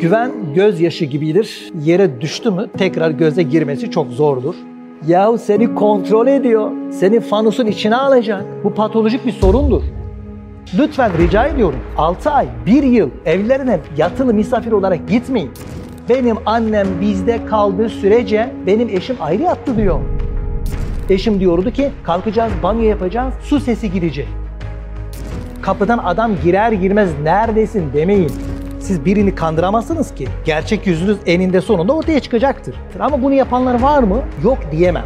Güven gözyaşı gibidir. Yere düştü mü tekrar göze girmesi çok zordur. Yahu seni kontrol ediyor. Seni fanusun içine alacak. Bu patolojik bir sorundur. Lütfen rica ediyorum 6 ay, 1 yıl evlerine yatılı misafir olarak gitmeyin. Benim annem bizde kaldığı sürece benim eşim ayrı yattı diyor. Eşim diyordu ki kalkacağız, banyo yapacağız, su sesi girecek. Kapıdan adam girer girmez neredesin demeyin. Siz birini kandıramazsınız ki. Gerçek yüzünüz eninde sonunda ortaya çıkacaktır. Ama bunu yapanlar var mı? Yok diyemem.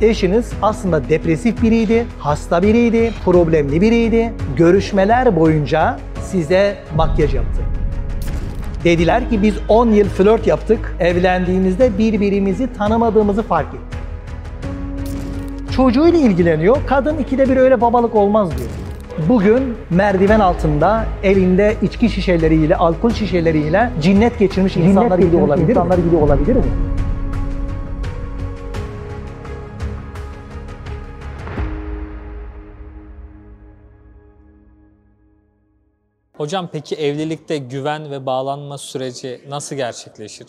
Eşiniz aslında depresif biriydi, hasta biriydi, problemli biriydi. Görüşmeler boyunca size makyaj yaptı. Dediler ki biz 10 yıl flört yaptık. Evlendiğimizde birbirimizi tanımadığımızı fark ettik. Çocuğuyla ilgileniyor. Kadın ikide bir öyle babalık olmaz diyor. Bugün merdiven altında elinde içki şişeleriyle, alkol şişeleriyle cinnet geçirmiş insanlar gibi olabilir insanlar gibi olabilir mi? Hocam peki evlilikte güven ve bağlanma süreci nasıl gerçekleşir?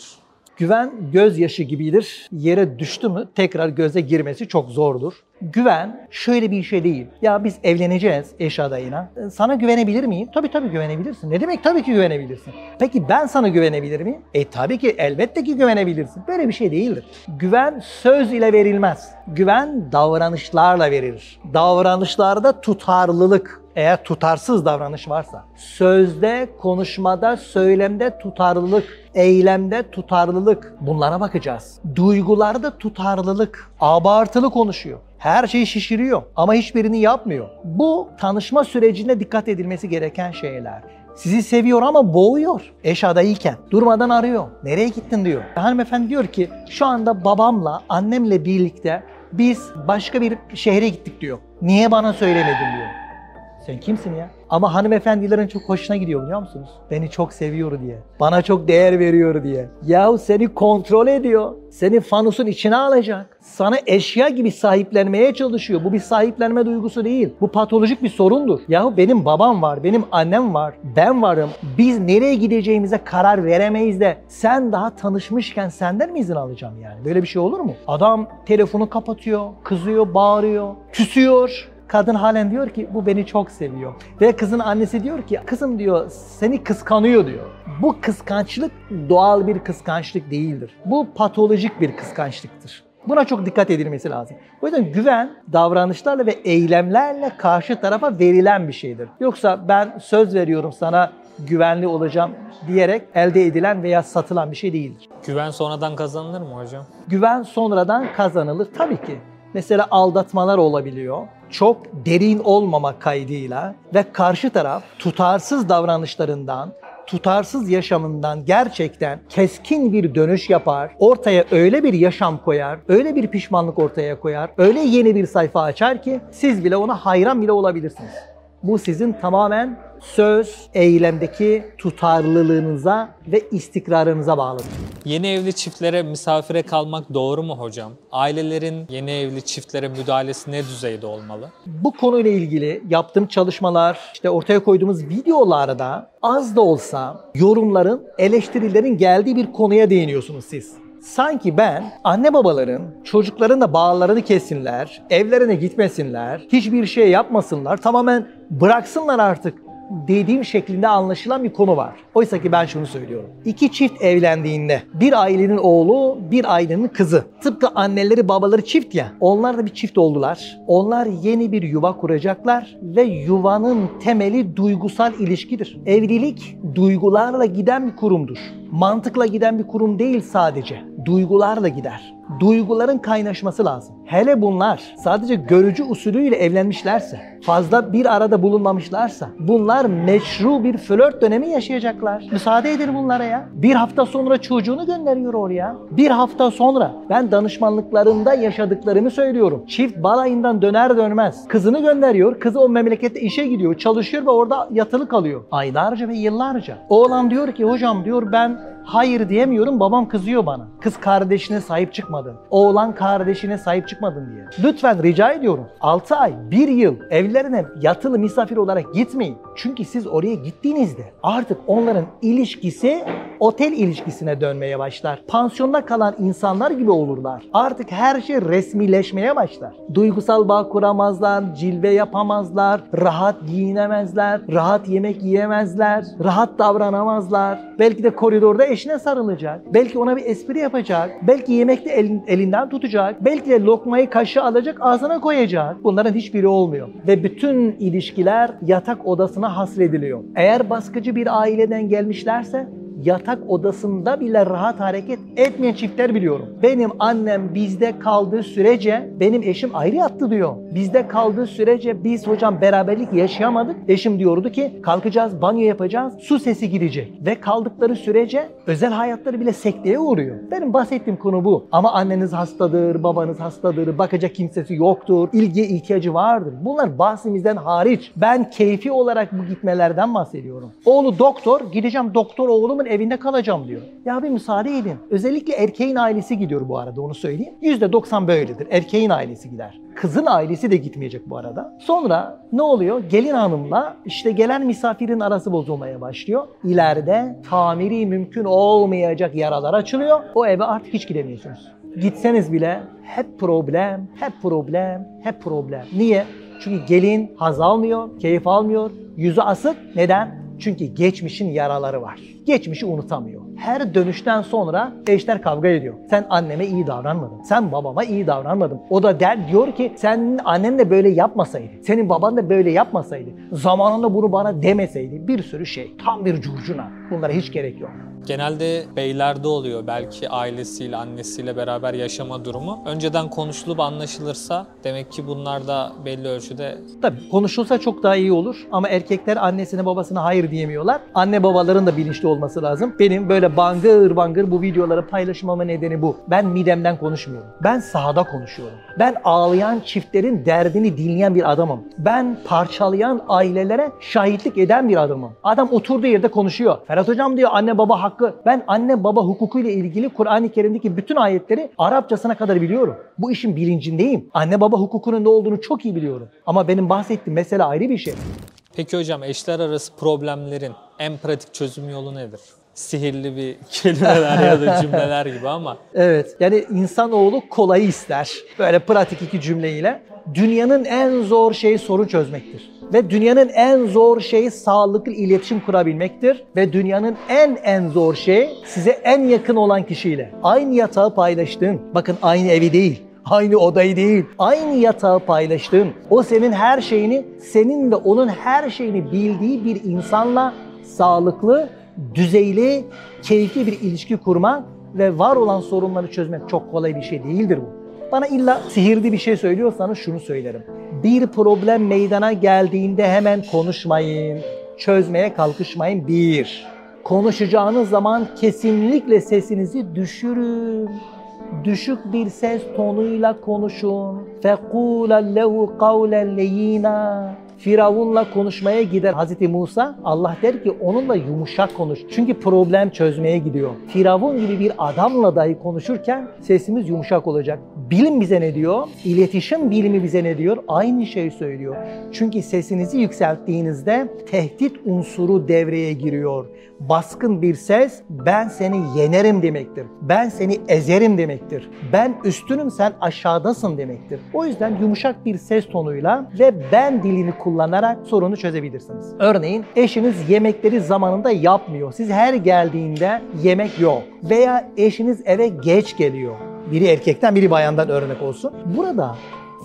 Güven gözyaşı gibidir. Yere düştü mü tekrar göze girmesi çok zordur. Güven şöyle bir şey değil. Ya biz evleneceğiz eş adayına. E, Sana güvenebilir miyim? Tabii tabii güvenebilirsin. Ne demek tabii ki güvenebilirsin. Peki ben sana güvenebilir miyim? E tabii ki elbette ki güvenebilirsin. Böyle bir şey değildir. Güven söz ile verilmez. Güven davranışlarla verilir. Davranışlarda tutarlılık, eğer tutarsız davranış varsa, sözde, konuşmada, söylemde tutarlılık, eylemde tutarlılık bunlara bakacağız. Duygularda tutarlılık, abartılı konuşuyor. Her şeyi şişiriyor ama hiçbirini yapmıyor. Bu tanışma sürecinde dikkat edilmesi gereken şeyler. Sizi seviyor ama boğuyor. Eş adayıyken durmadan arıyor. Nereye gittin diyor. Hanımefendi diyor ki şu anda babamla annemle birlikte biz başka bir şehre gittik diyor. Niye bana söylemedin diyor. Sen kimsin ya? Ama hanımefendilerin çok hoşuna gidiyor biliyor musunuz? Beni çok seviyor diye. Bana çok değer veriyor diye. Yahu seni kontrol ediyor. Seni fanusun içine alacak. Sana eşya gibi sahiplenmeye çalışıyor. Bu bir sahiplenme duygusu değil. Bu patolojik bir sorundur. Yahu benim babam var, benim annem var, ben varım. Biz nereye gideceğimize karar veremeyiz de sen daha tanışmışken senden mi izin alacağım yani? Böyle bir şey olur mu? Adam telefonu kapatıyor, kızıyor, bağırıyor, küsüyor. Kadın halen diyor ki bu beni çok seviyor. Ve kızın annesi diyor ki kızım diyor seni kıskanıyor diyor. Bu kıskançlık doğal bir kıskançlık değildir. Bu patolojik bir kıskançlıktır. Buna çok dikkat edilmesi lazım. O yüzden güven davranışlarla ve eylemlerle karşı tarafa verilen bir şeydir. Yoksa ben söz veriyorum sana güvenli olacağım diyerek elde edilen veya satılan bir şey değildir. Güven sonradan kazanılır mı hocam? Güven sonradan kazanılır tabii ki. Mesela aldatmalar olabiliyor. Çok derin olmamak kaydıyla ve karşı taraf tutarsız davranışlarından, tutarsız yaşamından gerçekten keskin bir dönüş yapar. Ortaya öyle bir yaşam koyar, öyle bir pişmanlık ortaya koyar, öyle yeni bir sayfa açar ki siz bile ona hayran bile olabilirsiniz. Bu sizin tamamen söz, eylemdeki tutarlılığınıza ve istikrarınıza bağlıdır. Yeni evli çiftlere misafire kalmak doğru mu hocam? Ailelerin yeni evli çiftlere müdahalesi ne düzeyde olmalı? Bu konuyla ilgili yaptığım çalışmalar, işte ortaya koyduğumuz videolarda az da olsa yorumların, eleştirilerin geldiği bir konuya değiniyorsunuz siz. Sanki ben anne babaların çocukların da bağlarını kessinler, evlerine gitmesinler, hiçbir şey yapmasınlar, tamamen bıraksınlar artık dediğim şeklinde anlaşılan bir konu var. Oysa ki ben şunu söylüyorum. İki çift evlendiğinde bir ailenin oğlu, bir ailenin kızı. Tıpkı anneleri babaları çift ya. Onlar da bir çift oldular. Onlar yeni bir yuva kuracaklar ve yuvanın temeli duygusal ilişkidir. Evlilik duygularla giden bir kurumdur. Mantıkla giden bir kurum değil sadece. Duygularla gider. Duyguların kaynaşması lazım. Hele bunlar sadece görücü usulüyle evlenmişlerse, fazla bir arada bulunmamışlarsa, bunlar meşru bir flört dönemi yaşayacaklar. Müsaade edin bunlara ya. Bir hafta sonra çocuğunu gönderiyor oraya. Bir hafta sonra ben danışmanlıklarında yaşadıklarımı söylüyorum. Çift balayından döner dönmez kızını gönderiyor. Kızı o memlekette işe gidiyor, çalışıyor ve orada yatılı kalıyor. Aylarca ve yıllarca. Oğlan diyor ki hocam diyor ben hayır diyemiyorum babam kızıyor bana. Kız kardeşine sahip çıkmadın. Oğlan kardeşine sahip çıkmadın diye. Lütfen rica ediyorum 6 ay, 1 yıl evlerine yatılı misafir olarak gitmeyin. Çünkü siz oraya gittiğinizde artık onların ilişkisi otel ilişkisine dönmeye başlar. Pansiyonda kalan insanlar gibi olurlar. Artık her şey resmileşmeye başlar. Duygusal bağ kuramazlar, cilve yapamazlar, rahat giyinemezler, rahat yemek yiyemezler, rahat davranamazlar. Belki de koridorda eşine sarılacak. Belki ona bir espri yapacak. Belki yemekte elin- elinden tutacak. Belki de lokmayı kaşığı alacak ağzına koyacak. Bunların hiçbiri olmuyor. Ve bütün ilişkiler yatak odasına hasrediliyor. Eğer baskıcı bir aileden gelmişlerse yatak odasında bile rahat hareket etmeyen çiftler biliyorum. Benim annem bizde kaldığı sürece benim eşim ayrı yattı diyor. Bizde kaldığı sürece biz hocam beraberlik yaşayamadık. Eşim diyordu ki kalkacağız, banyo yapacağız, su sesi gidecek. Ve kaldıkları sürece özel hayatları bile sekteye uğruyor. Benim bahsettiğim konu bu. Ama anneniz hastadır, babanız hastadır, bakacak kimsesi yoktur, ilgiye ihtiyacı vardır. Bunlar bahsimizden hariç. Ben keyfi olarak bu gitmelerden bahsediyorum. Oğlu doktor, gideceğim doktor oğlumun evinde kalacağım diyor. Ya bir müsaade edin. Özellikle erkeğin ailesi gidiyor bu arada onu söyleyeyim. %90 böyledir. Erkeğin ailesi gider. Kızın ailesi de gitmeyecek bu arada. Sonra ne oluyor? Gelin hanımla işte gelen misafirin arası bozulmaya başlıyor. İleride tamiri mümkün olmayacak yaralar açılıyor. O eve artık hiç gidemiyorsunuz. Gitseniz bile hep problem, hep problem, hep problem. Niye? Çünkü gelin haz almıyor, keyif almıyor, yüzü asık. Neden? Çünkü geçmişin yaraları var. Geçmişi unutamıyor. Her dönüşten sonra eşler kavga ediyor. Sen anneme iyi davranmadın. Sen babama iyi davranmadın. O da der diyor ki senin annen de böyle yapmasaydı. Senin baban da böyle yapmasaydı. Zamanında bunu bana demeseydi. Bir sürü şey. Tam bir curcuna. Bunlara hiç gerek yok. Genelde beylerde oluyor belki ailesiyle, annesiyle beraber yaşama durumu. Önceden konuşulup anlaşılırsa demek ki bunlar da belli ölçüde Tabii konuşulsa çok daha iyi olur ama erkekler annesine babasına hayır diyemiyorlar. Anne babaların da bilinçli olması lazım. Benim böyle bangır bangır bu videoları paylaşmama nedeni bu. Ben midemden konuşmuyorum. Ben sahada konuşuyorum. Ben ağlayan çiftlerin derdini dinleyen bir adamım. Ben parçalayan ailelere şahitlik eden bir adamım. Adam oturduğu yerde konuşuyor. Ferhat hocam diyor anne baba hakkı. Ben anne baba hukukuyla ilgili Kur'an-ı Kerim'deki bütün ayetleri Arapçasına kadar biliyorum. Bu işin bilincindeyim. Anne baba hukukunun ne olduğunu çok iyi biliyorum. Ama benim bahsettiğim mesele ayrı bir şey. Peki hocam eşler arası problemlerin en pratik çözüm yolu nedir? Sihirli bir kelimeler ya da cümleler gibi ama Evet. Yani insanoğlu kolayı ister. Böyle pratik iki cümleyle. Dünyanın en zor şeyi sorun çözmektir. Ve dünyanın en zor şeyi sağlıklı iletişim kurabilmektir. Ve dünyanın en en zor şeyi size en yakın olan kişiyle aynı yatağı paylaştığın, bakın aynı evi değil, aynı odayı değil, aynı yatağı paylaştığın, o senin her şeyini, senin ve onun her şeyini bildiği bir insanla sağlıklı, düzeyli, keyifli bir ilişki kurmak ve var olan sorunları çözmek çok kolay bir şey değildir bu. Bana illa sihirli bir şey söylüyorsanız şunu söylerim Bir problem meydana geldiğinde hemen konuşmayın, çözmeye kalkışmayın bir. Konuşacağınız zaman kesinlikle sesinizi düşürün. Düşük bir ses tonuyla konuşun. فَقُولَ لَهُ قَوْلًا لَيِّنًا Firavun'la konuşmaya gider Hazreti Musa. Allah der ki onunla yumuşak konuş. Çünkü problem çözmeye gidiyor. Firavun gibi bir adamla dahi konuşurken sesimiz yumuşak olacak. Bilim bize ne diyor? İletişim bilimi bize ne diyor? Aynı şeyi söylüyor. Çünkü sesinizi yükselttiğinizde tehdit unsuru devreye giriyor. Baskın bir ses ben seni yenerim demektir. Ben seni ezerim demektir. Ben üstünüm sen aşağıdasın demektir. O yüzden yumuşak bir ses tonuyla ve ben dilini kullanarak sorunu çözebilirsiniz. Örneğin eşiniz yemekleri zamanında yapmıyor. Siz her geldiğinde yemek yok. Veya eşiniz eve geç geliyor. Biri erkekten biri bayandan örnek olsun. Burada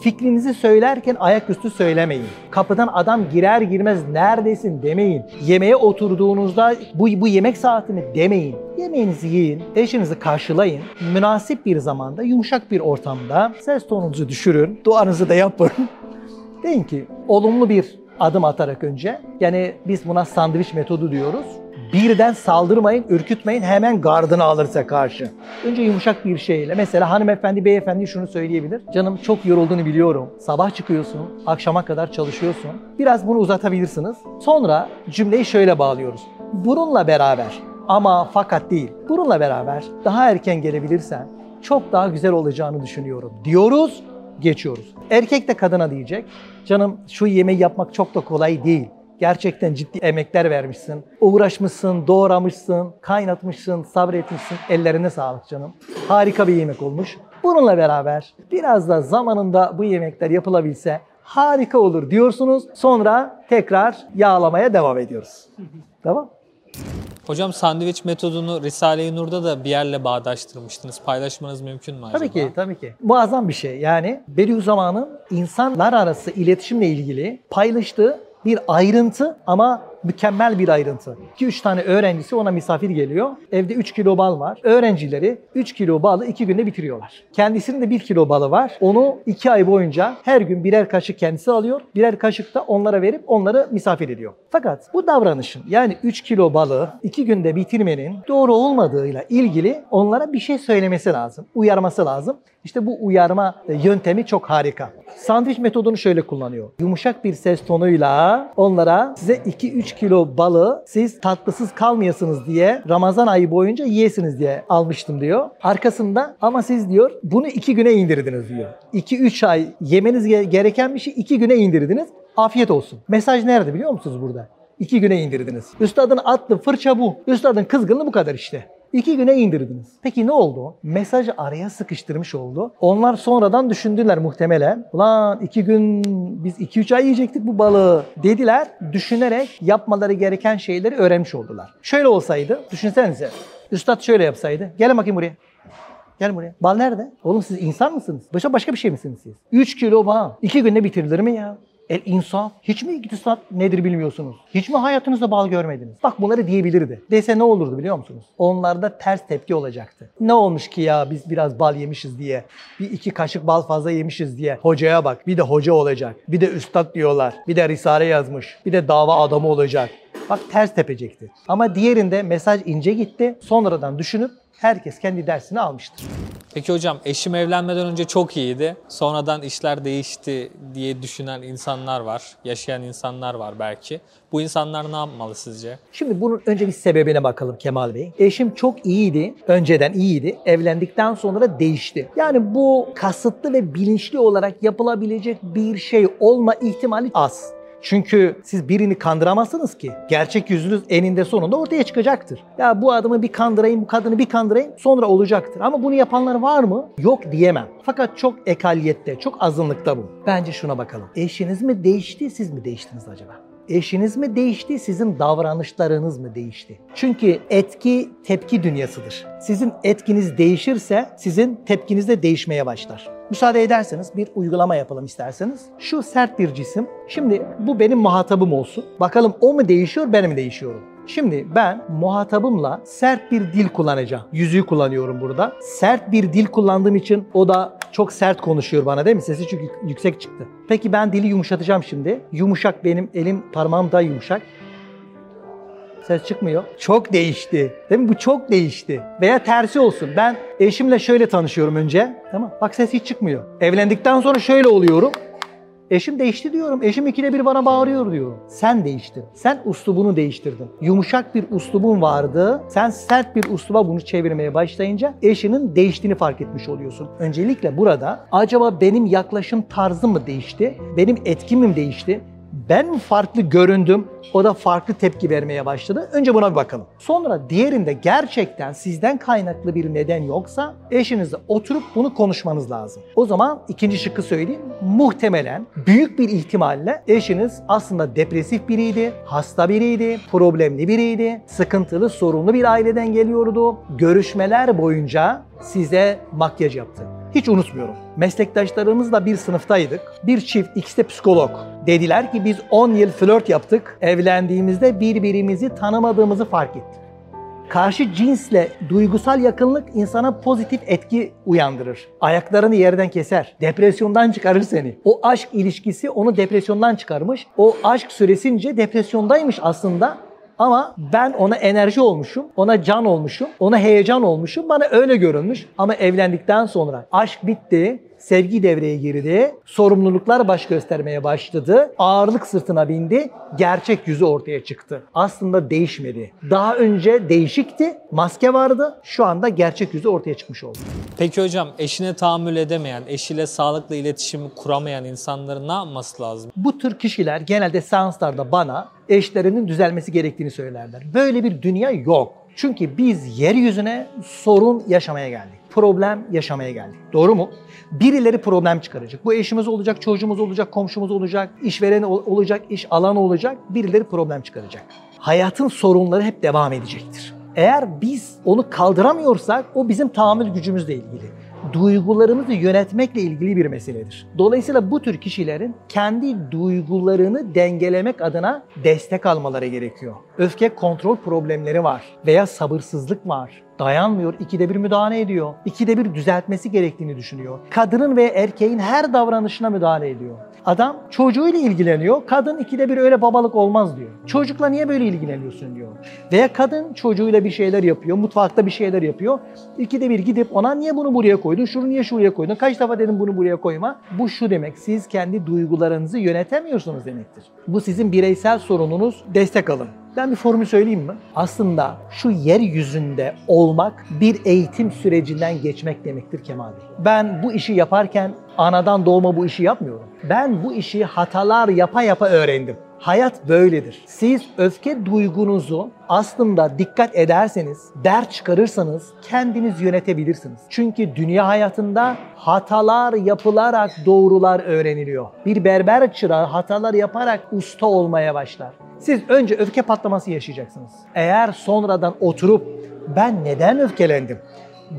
Fikrinizi söylerken ayaküstü söylemeyin. Kapıdan adam girer girmez neredesin demeyin. Yemeğe oturduğunuzda bu, bu yemek saati mi demeyin. Yemeğinizi yiyin, eşinizi karşılayın. Münasip bir zamanda, yumuşak bir ortamda ses tonunuzu düşürün, duanızı da yapın. Deyin ki olumlu bir adım atarak önce, yani biz buna sandviç metodu diyoruz. Birden saldırmayın, ürkütmeyin, hemen gardını alırsa karşı. Önce yumuşak bir şeyle, mesela hanımefendi, beyefendi şunu söyleyebilir. Canım çok yorulduğunu biliyorum. Sabah çıkıyorsun, akşama kadar çalışıyorsun. Biraz bunu uzatabilirsiniz. Sonra cümleyi şöyle bağlıyoruz. Bununla beraber ama fakat değil. Bununla beraber daha erken gelebilirsen çok daha güzel olacağını düşünüyorum diyoruz geçiyoruz. Erkek de kadına diyecek. Canım şu yemeği yapmak çok da kolay değil. Gerçekten ciddi emekler vermişsin. Uğraşmışsın, doğramışsın, kaynatmışsın, sabretmişsin. Ellerine sağlık canım. Harika bir yemek olmuş. Bununla beraber biraz da zamanında bu yemekler yapılabilse harika olur diyorsunuz. Sonra tekrar yağlamaya devam ediyoruz. Tamam? Hocam sandviç metodunu Risale-i Nur'da da bir yerle bağdaştırmıştınız. Paylaşmanız mümkün mü acaba? Tabii ki, tabii ki. Muazzam bir şey. Yani Bediüzzaman'ın insanlar arası iletişimle ilgili paylaştığı bir ayrıntı ama mükemmel bir ayrıntı. 2-3 tane öğrencisi ona misafir geliyor. Evde 3 kilo bal var. Öğrencileri 3 kilo balı 2 günde bitiriyorlar. Kendisinin de 1 kilo balı var. Onu 2 ay boyunca her gün birer kaşık kendisi alıyor. Birer kaşık da onlara verip onları misafir ediyor. Fakat bu davranışın yani 3 kilo balı 2 günde bitirmenin doğru olmadığıyla ilgili onlara bir şey söylemesi lazım. Uyarması lazım. İşte bu uyarma yöntemi çok harika. Sandviç metodunu şöyle kullanıyor. Yumuşak bir ses tonuyla onlara size 2-3 kilo balı siz tatlısız kalmayasınız diye Ramazan ayı boyunca yiyesiniz diye almıştım diyor. Arkasında ama siz diyor bunu 2 güne indirdiniz diyor. 2-3 ay yemeniz gereken bir şey 2 güne indirdiniz. Afiyet olsun. Mesaj nerede biliyor musunuz burada? 2 güne indirdiniz. Üstadın atlı fırça bu. Üstadın kızgınlığı bu kadar işte. İki güne indirdiniz. Peki ne oldu? Mesajı araya sıkıştırmış oldu. Onlar sonradan düşündüler muhtemelen. Ulan iki gün biz iki üç ay yiyecektik bu balığı dediler. Düşünerek yapmaları gereken şeyleri öğrenmiş oldular. Şöyle olsaydı düşünsenize. Üstad şöyle yapsaydı. Gelin bakayım buraya. Gel buraya. Bal nerede? Oğlum siz insan mısınız? Başka başka bir şey misiniz siz? 3 kilo bal. 2 günde bitirilir mi ya? El insaf. Hiç mi iktisat nedir bilmiyorsunuz? Hiç mi hayatınızda bal görmediniz? Bak bunları diyebilirdi. Dese ne olurdu biliyor musunuz? Onlarda ters tepki olacaktı. Ne olmuş ki ya biz biraz bal yemişiz diye. Bir iki kaşık bal fazla yemişiz diye. Hocaya bak. Bir de hoca olacak. Bir de üstad diyorlar. Bir de risale yazmış. Bir de dava adamı olacak. Bak ters tepecekti. Ama diğerinde mesaj ince gitti. Sonradan düşünüp herkes kendi dersini almıştır. Peki hocam eşim evlenmeden önce çok iyiydi. Sonradan işler değişti diye düşünen insanlar var. Yaşayan insanlar var belki. Bu insanlar ne yapmalı sizce? Şimdi bunun önce bir sebebine bakalım Kemal Bey. Eşim çok iyiydi. Önceden iyiydi. Evlendikten sonra değişti. Yani bu kasıtlı ve bilinçli olarak yapılabilecek bir şey olma ihtimali az. Çünkü siz birini kandıramazsınız ki. Gerçek yüzünüz eninde sonunda ortaya çıkacaktır. Ya bu adamı bir kandırayım, bu kadını bir kandırayım sonra olacaktır. Ama bunu yapanlar var mı? Yok diyemem. Fakat çok ekaliyette, çok azınlıkta bu. Bence şuna bakalım. Eşiniz mi değişti, siz mi değiştiniz acaba? Eşiniz mi değişti, sizin davranışlarınız mı değişti? Çünkü etki tepki dünyasıdır. Sizin etkiniz değişirse sizin tepkiniz de değişmeye başlar. Müsaade ederseniz bir uygulama yapalım isterseniz. Şu sert bir cisim. Şimdi bu benim muhatabım olsun. Bakalım o mu değişiyor, ben mi değişiyorum? Şimdi ben muhatabımla sert bir dil kullanacağım. Yüzüğü kullanıyorum burada. Sert bir dil kullandığım için o da çok sert konuşuyor bana değil mi? Sesi çünkü yüksek çıktı. Peki ben dili yumuşatacağım şimdi. Yumuşak benim elim parmağım da yumuşak. Ses çıkmıyor. Çok değişti. Değil mi? Bu çok değişti. Veya tersi olsun. Ben eşimle şöyle tanışıyorum önce. Tamam. Bak ses hiç çıkmıyor. Evlendikten sonra şöyle oluyorum. Eşim değişti diyorum. Eşim ikide bir bana bağırıyor diyorum. Sen değiştin. Sen uslubunu değiştirdin. Yumuşak bir uslubun vardı. Sen sert bir usluba bunu çevirmeye başlayınca eşinin değiştiğini fark etmiş oluyorsun. Öncelikle burada acaba benim yaklaşım tarzım mı değişti? Benim etkimim değişti? Ben farklı göründüm, o da farklı tepki vermeye başladı. Önce buna bir bakalım. Sonra diğerinde gerçekten sizden kaynaklı bir neden yoksa eşinizle oturup bunu konuşmanız lazım. O zaman ikinci şıkkı söyleyeyim. Muhtemelen büyük bir ihtimalle eşiniz aslında depresif biriydi, hasta biriydi, problemli biriydi, sıkıntılı, sorunlu bir aileden geliyordu. Görüşmeler boyunca size makyaj yaptı. Hiç unutmuyorum. Meslektaşlarımızla bir sınıftaydık. Bir çift, ikisi de psikolog. Dediler ki biz 10 yıl flört yaptık. Evlendiğimizde birbirimizi tanımadığımızı fark ettik. Karşı cinsle duygusal yakınlık insana pozitif etki uyandırır. Ayaklarını yerden keser. Depresyondan çıkarır seni. O aşk ilişkisi onu depresyondan çıkarmış. O aşk süresince depresyondaymış aslında ama ben ona enerji olmuşum, ona can olmuşum, ona heyecan olmuşum. Bana öyle görünmüş. Ama evlendikten sonra aşk bitti, sevgi devreye girdi. Sorumluluklar baş göstermeye başladı. Ağırlık sırtına bindi. Gerçek yüzü ortaya çıktı. Aslında değişmedi. Daha önce değişikti. Maske vardı. Şu anda gerçek yüzü ortaya çıkmış oldu. Peki hocam eşine tahammül edemeyen, eşiyle sağlıklı iletişim kuramayan insanların ne yapması lazım? Bu tür kişiler genelde seanslarda bana eşlerinin düzelmesi gerektiğini söylerler. Böyle bir dünya yok. Çünkü biz yeryüzüne sorun yaşamaya geldik. Problem yaşamaya geldik. Doğru mu? Birileri problem çıkaracak. Bu eşimiz olacak, çocuğumuz olacak, komşumuz olacak, işveren ol- olacak, iş alanı olacak. Birileri problem çıkaracak. Hayatın sorunları hep devam edecektir. Eğer biz onu kaldıramıyorsak o bizim tahammül gücümüzle ilgili duygularımızı yönetmekle ilgili bir meseledir. Dolayısıyla bu tür kişilerin kendi duygularını dengelemek adına destek almaları gerekiyor. Öfke kontrol problemleri var veya sabırsızlık var. Dayanmıyor, ikide bir müdahale ediyor. İkide bir düzeltmesi gerektiğini düşünüyor. Kadının ve erkeğin her davranışına müdahale ediyor. Adam çocuğuyla ilgileniyor. Kadın ikide bir öyle babalık olmaz diyor. Çocukla niye böyle ilgileniyorsun diyor. Veya kadın çocuğuyla bir şeyler yapıyor. Mutfakta bir şeyler yapıyor. İkide bir gidip ona niye bunu buraya koydun? Şunu niye şuraya koydun? Kaç defa dedim bunu buraya koyma? Bu şu demek. Siz kendi duygularınızı yönetemiyorsunuz demektir. Bu sizin bireysel sorununuz. Destek alın. Ben bir formül söyleyeyim mi? Aslında şu yeryüzünde olmak bir eğitim sürecinden geçmek demektir Kemal Bey. Ben bu işi yaparken anadan doğma bu işi yapmıyorum. Ben bu işi hatalar yapa yapa öğrendim. Hayat böyledir. Siz öfke duygunuzu aslında dikkat ederseniz, dert çıkarırsanız kendiniz yönetebilirsiniz. Çünkü dünya hayatında hatalar yapılarak doğrular öğreniliyor. Bir berber çırağı hatalar yaparak usta olmaya başlar. Siz önce öfke patlaması yaşayacaksınız. Eğer sonradan oturup ben neden öfkelendim?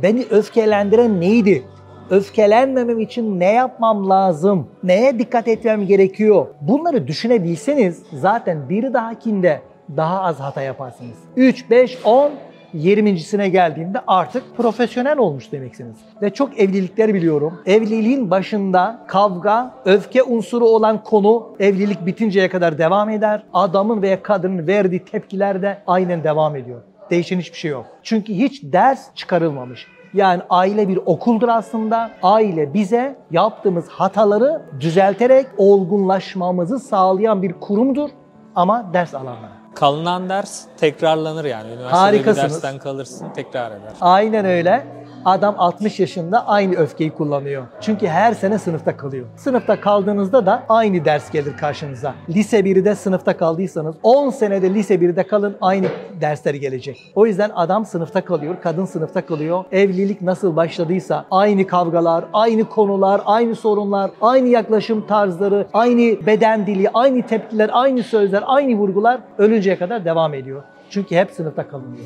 Beni öfkelendiren neydi? Öfkelenmemem için ne yapmam lazım? Neye dikkat etmem gerekiyor? Bunları düşünebilseniz zaten bir dahakinde daha az hata yaparsınız. 3, 5, 10 20.sine geldiğinde artık profesyonel olmuş demeksiniz. Ve çok evlilikler biliyorum. Evliliğin başında kavga, öfke unsuru olan konu evlilik bitinceye kadar devam eder. Adamın veya kadının verdiği tepkiler de aynen devam ediyor. Değişen hiçbir şey yok. Çünkü hiç ders çıkarılmamış. Yani aile bir okuldur aslında. Aile bize yaptığımız hataları düzelterek olgunlaşmamızı sağlayan bir kurumdur ama ders alanları. Kalınan ders tekrarlanır yani. Üniversitede Harikasınız. bir dersten kalırsın tekrar eder. Aynen öyle. Adam 60 yaşında aynı öfkeyi kullanıyor. Çünkü her sene sınıfta kalıyor. Sınıfta kaldığınızda da aynı ders gelir karşınıza. Lise 1'de sınıfta kaldıysanız 10 senede lise 1'de kalın aynı dersler gelecek. O yüzden adam sınıfta kalıyor, kadın sınıfta kalıyor. Evlilik nasıl başladıysa aynı kavgalar, aynı konular, aynı sorunlar, aynı yaklaşım tarzları, aynı beden dili, aynı tepkiler, aynı sözler, aynı vurgular ölünceye kadar devam ediyor. Çünkü hep sınıfta kalınıyor.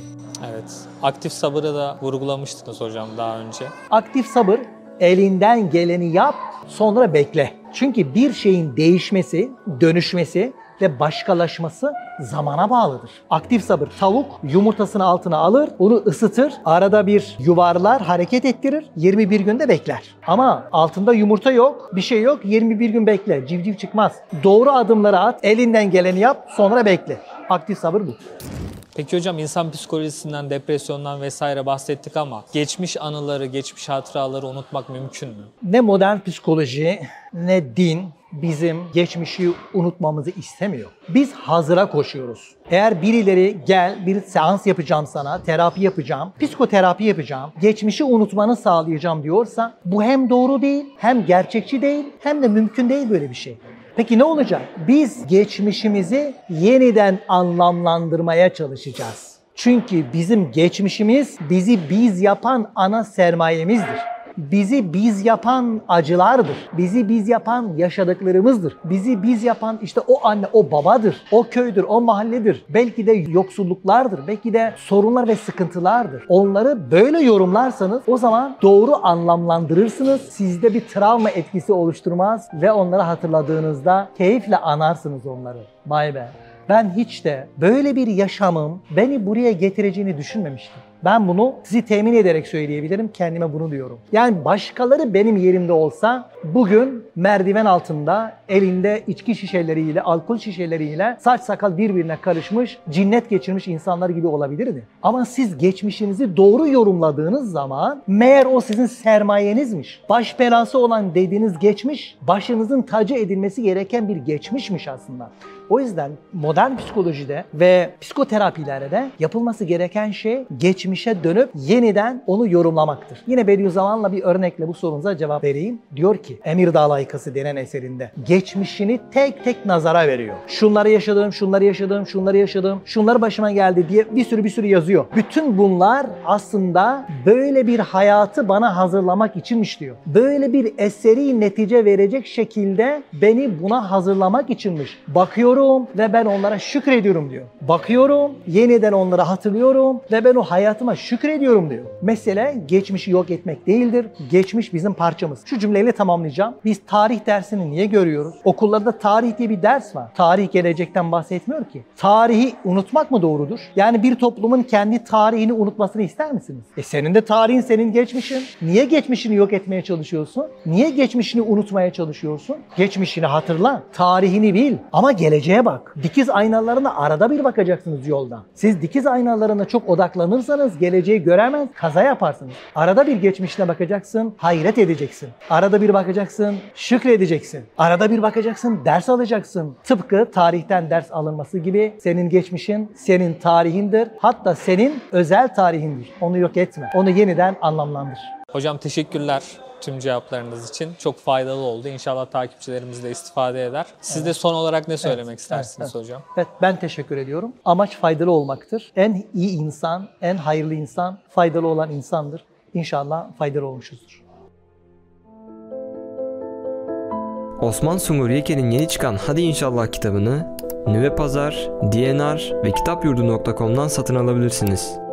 Evet. Aktif sabırı da vurgulamıştınız hocam daha önce. Aktif sabır elinden geleni yap sonra bekle. Çünkü bir şeyin değişmesi, dönüşmesi ve başkalaşması zamana bağlıdır. Aktif sabır tavuk yumurtasını altına alır, onu ısıtır, arada bir yuvarlar, hareket ettirir, 21 günde bekler. Ama altında yumurta yok, bir şey yok, 21 gün bekle, civciv çıkmaz. Doğru adımları at, elinden geleni yap, sonra bekle. Aktif sabır bu. Peki hocam insan psikolojisinden, depresyondan vesaire bahsettik ama geçmiş anıları, geçmiş hatıraları unutmak mümkün mü? Ne modern psikoloji ne din bizim geçmişi unutmamızı istemiyor. Biz hazıra koşuyoruz. Eğer birileri gel bir seans yapacağım sana, terapi yapacağım, psikoterapi yapacağım, geçmişi unutmanı sağlayacağım diyorsa bu hem doğru değil, hem gerçekçi değil, hem de mümkün değil böyle bir şey. Peki ne olacak? Biz geçmişimizi yeniden anlamlandırmaya çalışacağız. Çünkü bizim geçmişimiz bizi biz yapan ana sermayemizdir. Bizi biz yapan acılardır. Bizi biz yapan yaşadıklarımızdır. Bizi biz yapan işte o anne, o babadır. O köydür, o mahalledir. Belki de yoksulluklardır. Belki de sorunlar ve sıkıntılardır. Onları böyle yorumlarsanız o zaman doğru anlamlandırırsınız. Sizde bir travma etkisi oluşturmaz ve onları hatırladığınızda keyifle anarsınız onları. Vay be. Ben hiç de böyle bir yaşamın beni buraya getireceğini düşünmemiştim. Ben bunu sizi temin ederek söyleyebilirim. Kendime bunu diyorum. Yani başkaları benim yerimde olsa bugün merdiven altında elinde içki şişeleriyle, alkol şişeleriyle saç sakal birbirine karışmış, cinnet geçirmiş insanlar gibi olabilirdi. Ama siz geçmişinizi doğru yorumladığınız zaman meğer o sizin sermayenizmiş. Baş belası olan dediğiniz geçmiş, başınızın tacı edilmesi gereken bir geçmişmiş aslında. O yüzden modern psikolojide ve psikoterapilerde yapılması gereken şey geçmişe dönüp yeniden onu yorumlamaktır. Yine Bediüzzaman'la bir örnekle bu sorunuza cevap vereyim. Diyor ki Emir Dağ denen eserinde geçmişini tek tek nazara veriyor. Şunları yaşadım, şunları yaşadım, şunları yaşadım, şunlar başıma geldi diye bir sürü bir sürü yazıyor. Bütün bunlar aslında böyle bir hayatı bana hazırlamak içinmiş diyor. Böyle bir eseri netice verecek şekilde beni buna hazırlamak içinmiş. Bakıyorum ve ben onlara şükrediyorum diyor. Bakıyorum, yeniden onları hatırlıyorum ve ben o hayatıma şükrediyorum diyor. Mesele geçmişi yok etmek değildir. Geçmiş bizim parçamız. Şu cümleyle tamamlayacağım. Biz tarih dersini niye görüyoruz? Okullarda tarih diye bir ders var. Tarih gelecekten bahsetmiyor ki. Tarihi unutmak mı doğrudur? Yani bir toplumun kendi tarihini unutmasını ister misiniz? E senin de tarihin senin geçmişin. Niye geçmişini yok etmeye çalışıyorsun? Niye geçmişini unutmaya çalışıyorsun? Geçmişini hatırla, tarihini bil ama geleceğe bak. Dikiz aynalarına arada bir bakacaksınız yolda. Siz dikiz aynalarına çok odaklanırsanız geleceği göremez, kaza yaparsınız. Arada bir geçmişine bakacaksın, hayret edeceksin. Arada bir bakacaksın, şükredeceksin. Arada bir bakacaksın, ders alacaksın. Tıpkı tarihten ders alınması gibi senin geçmişin senin tarihindir. Hatta senin özel tarihindir. Onu yok etme. Onu yeniden anlamlandır. Hocam teşekkürler tüm cevaplarınız için. Çok faydalı oldu. İnşallah takipçilerimiz de istifade eder. Siz de son olarak ne söylemek Evet, istersiniz evet, hocam? Evet ben teşekkür ediyorum. Amaç faydalı olmaktır. En iyi insan, en hayırlı insan faydalı olan insandır. İnşallah faydalı olmuşuzdur. Osman Sungur Yeke'nin yeni çıkan Hadi İnşallah kitabını Nüve Pazar, DNR ve kitapyurdu.com'dan satın alabilirsiniz.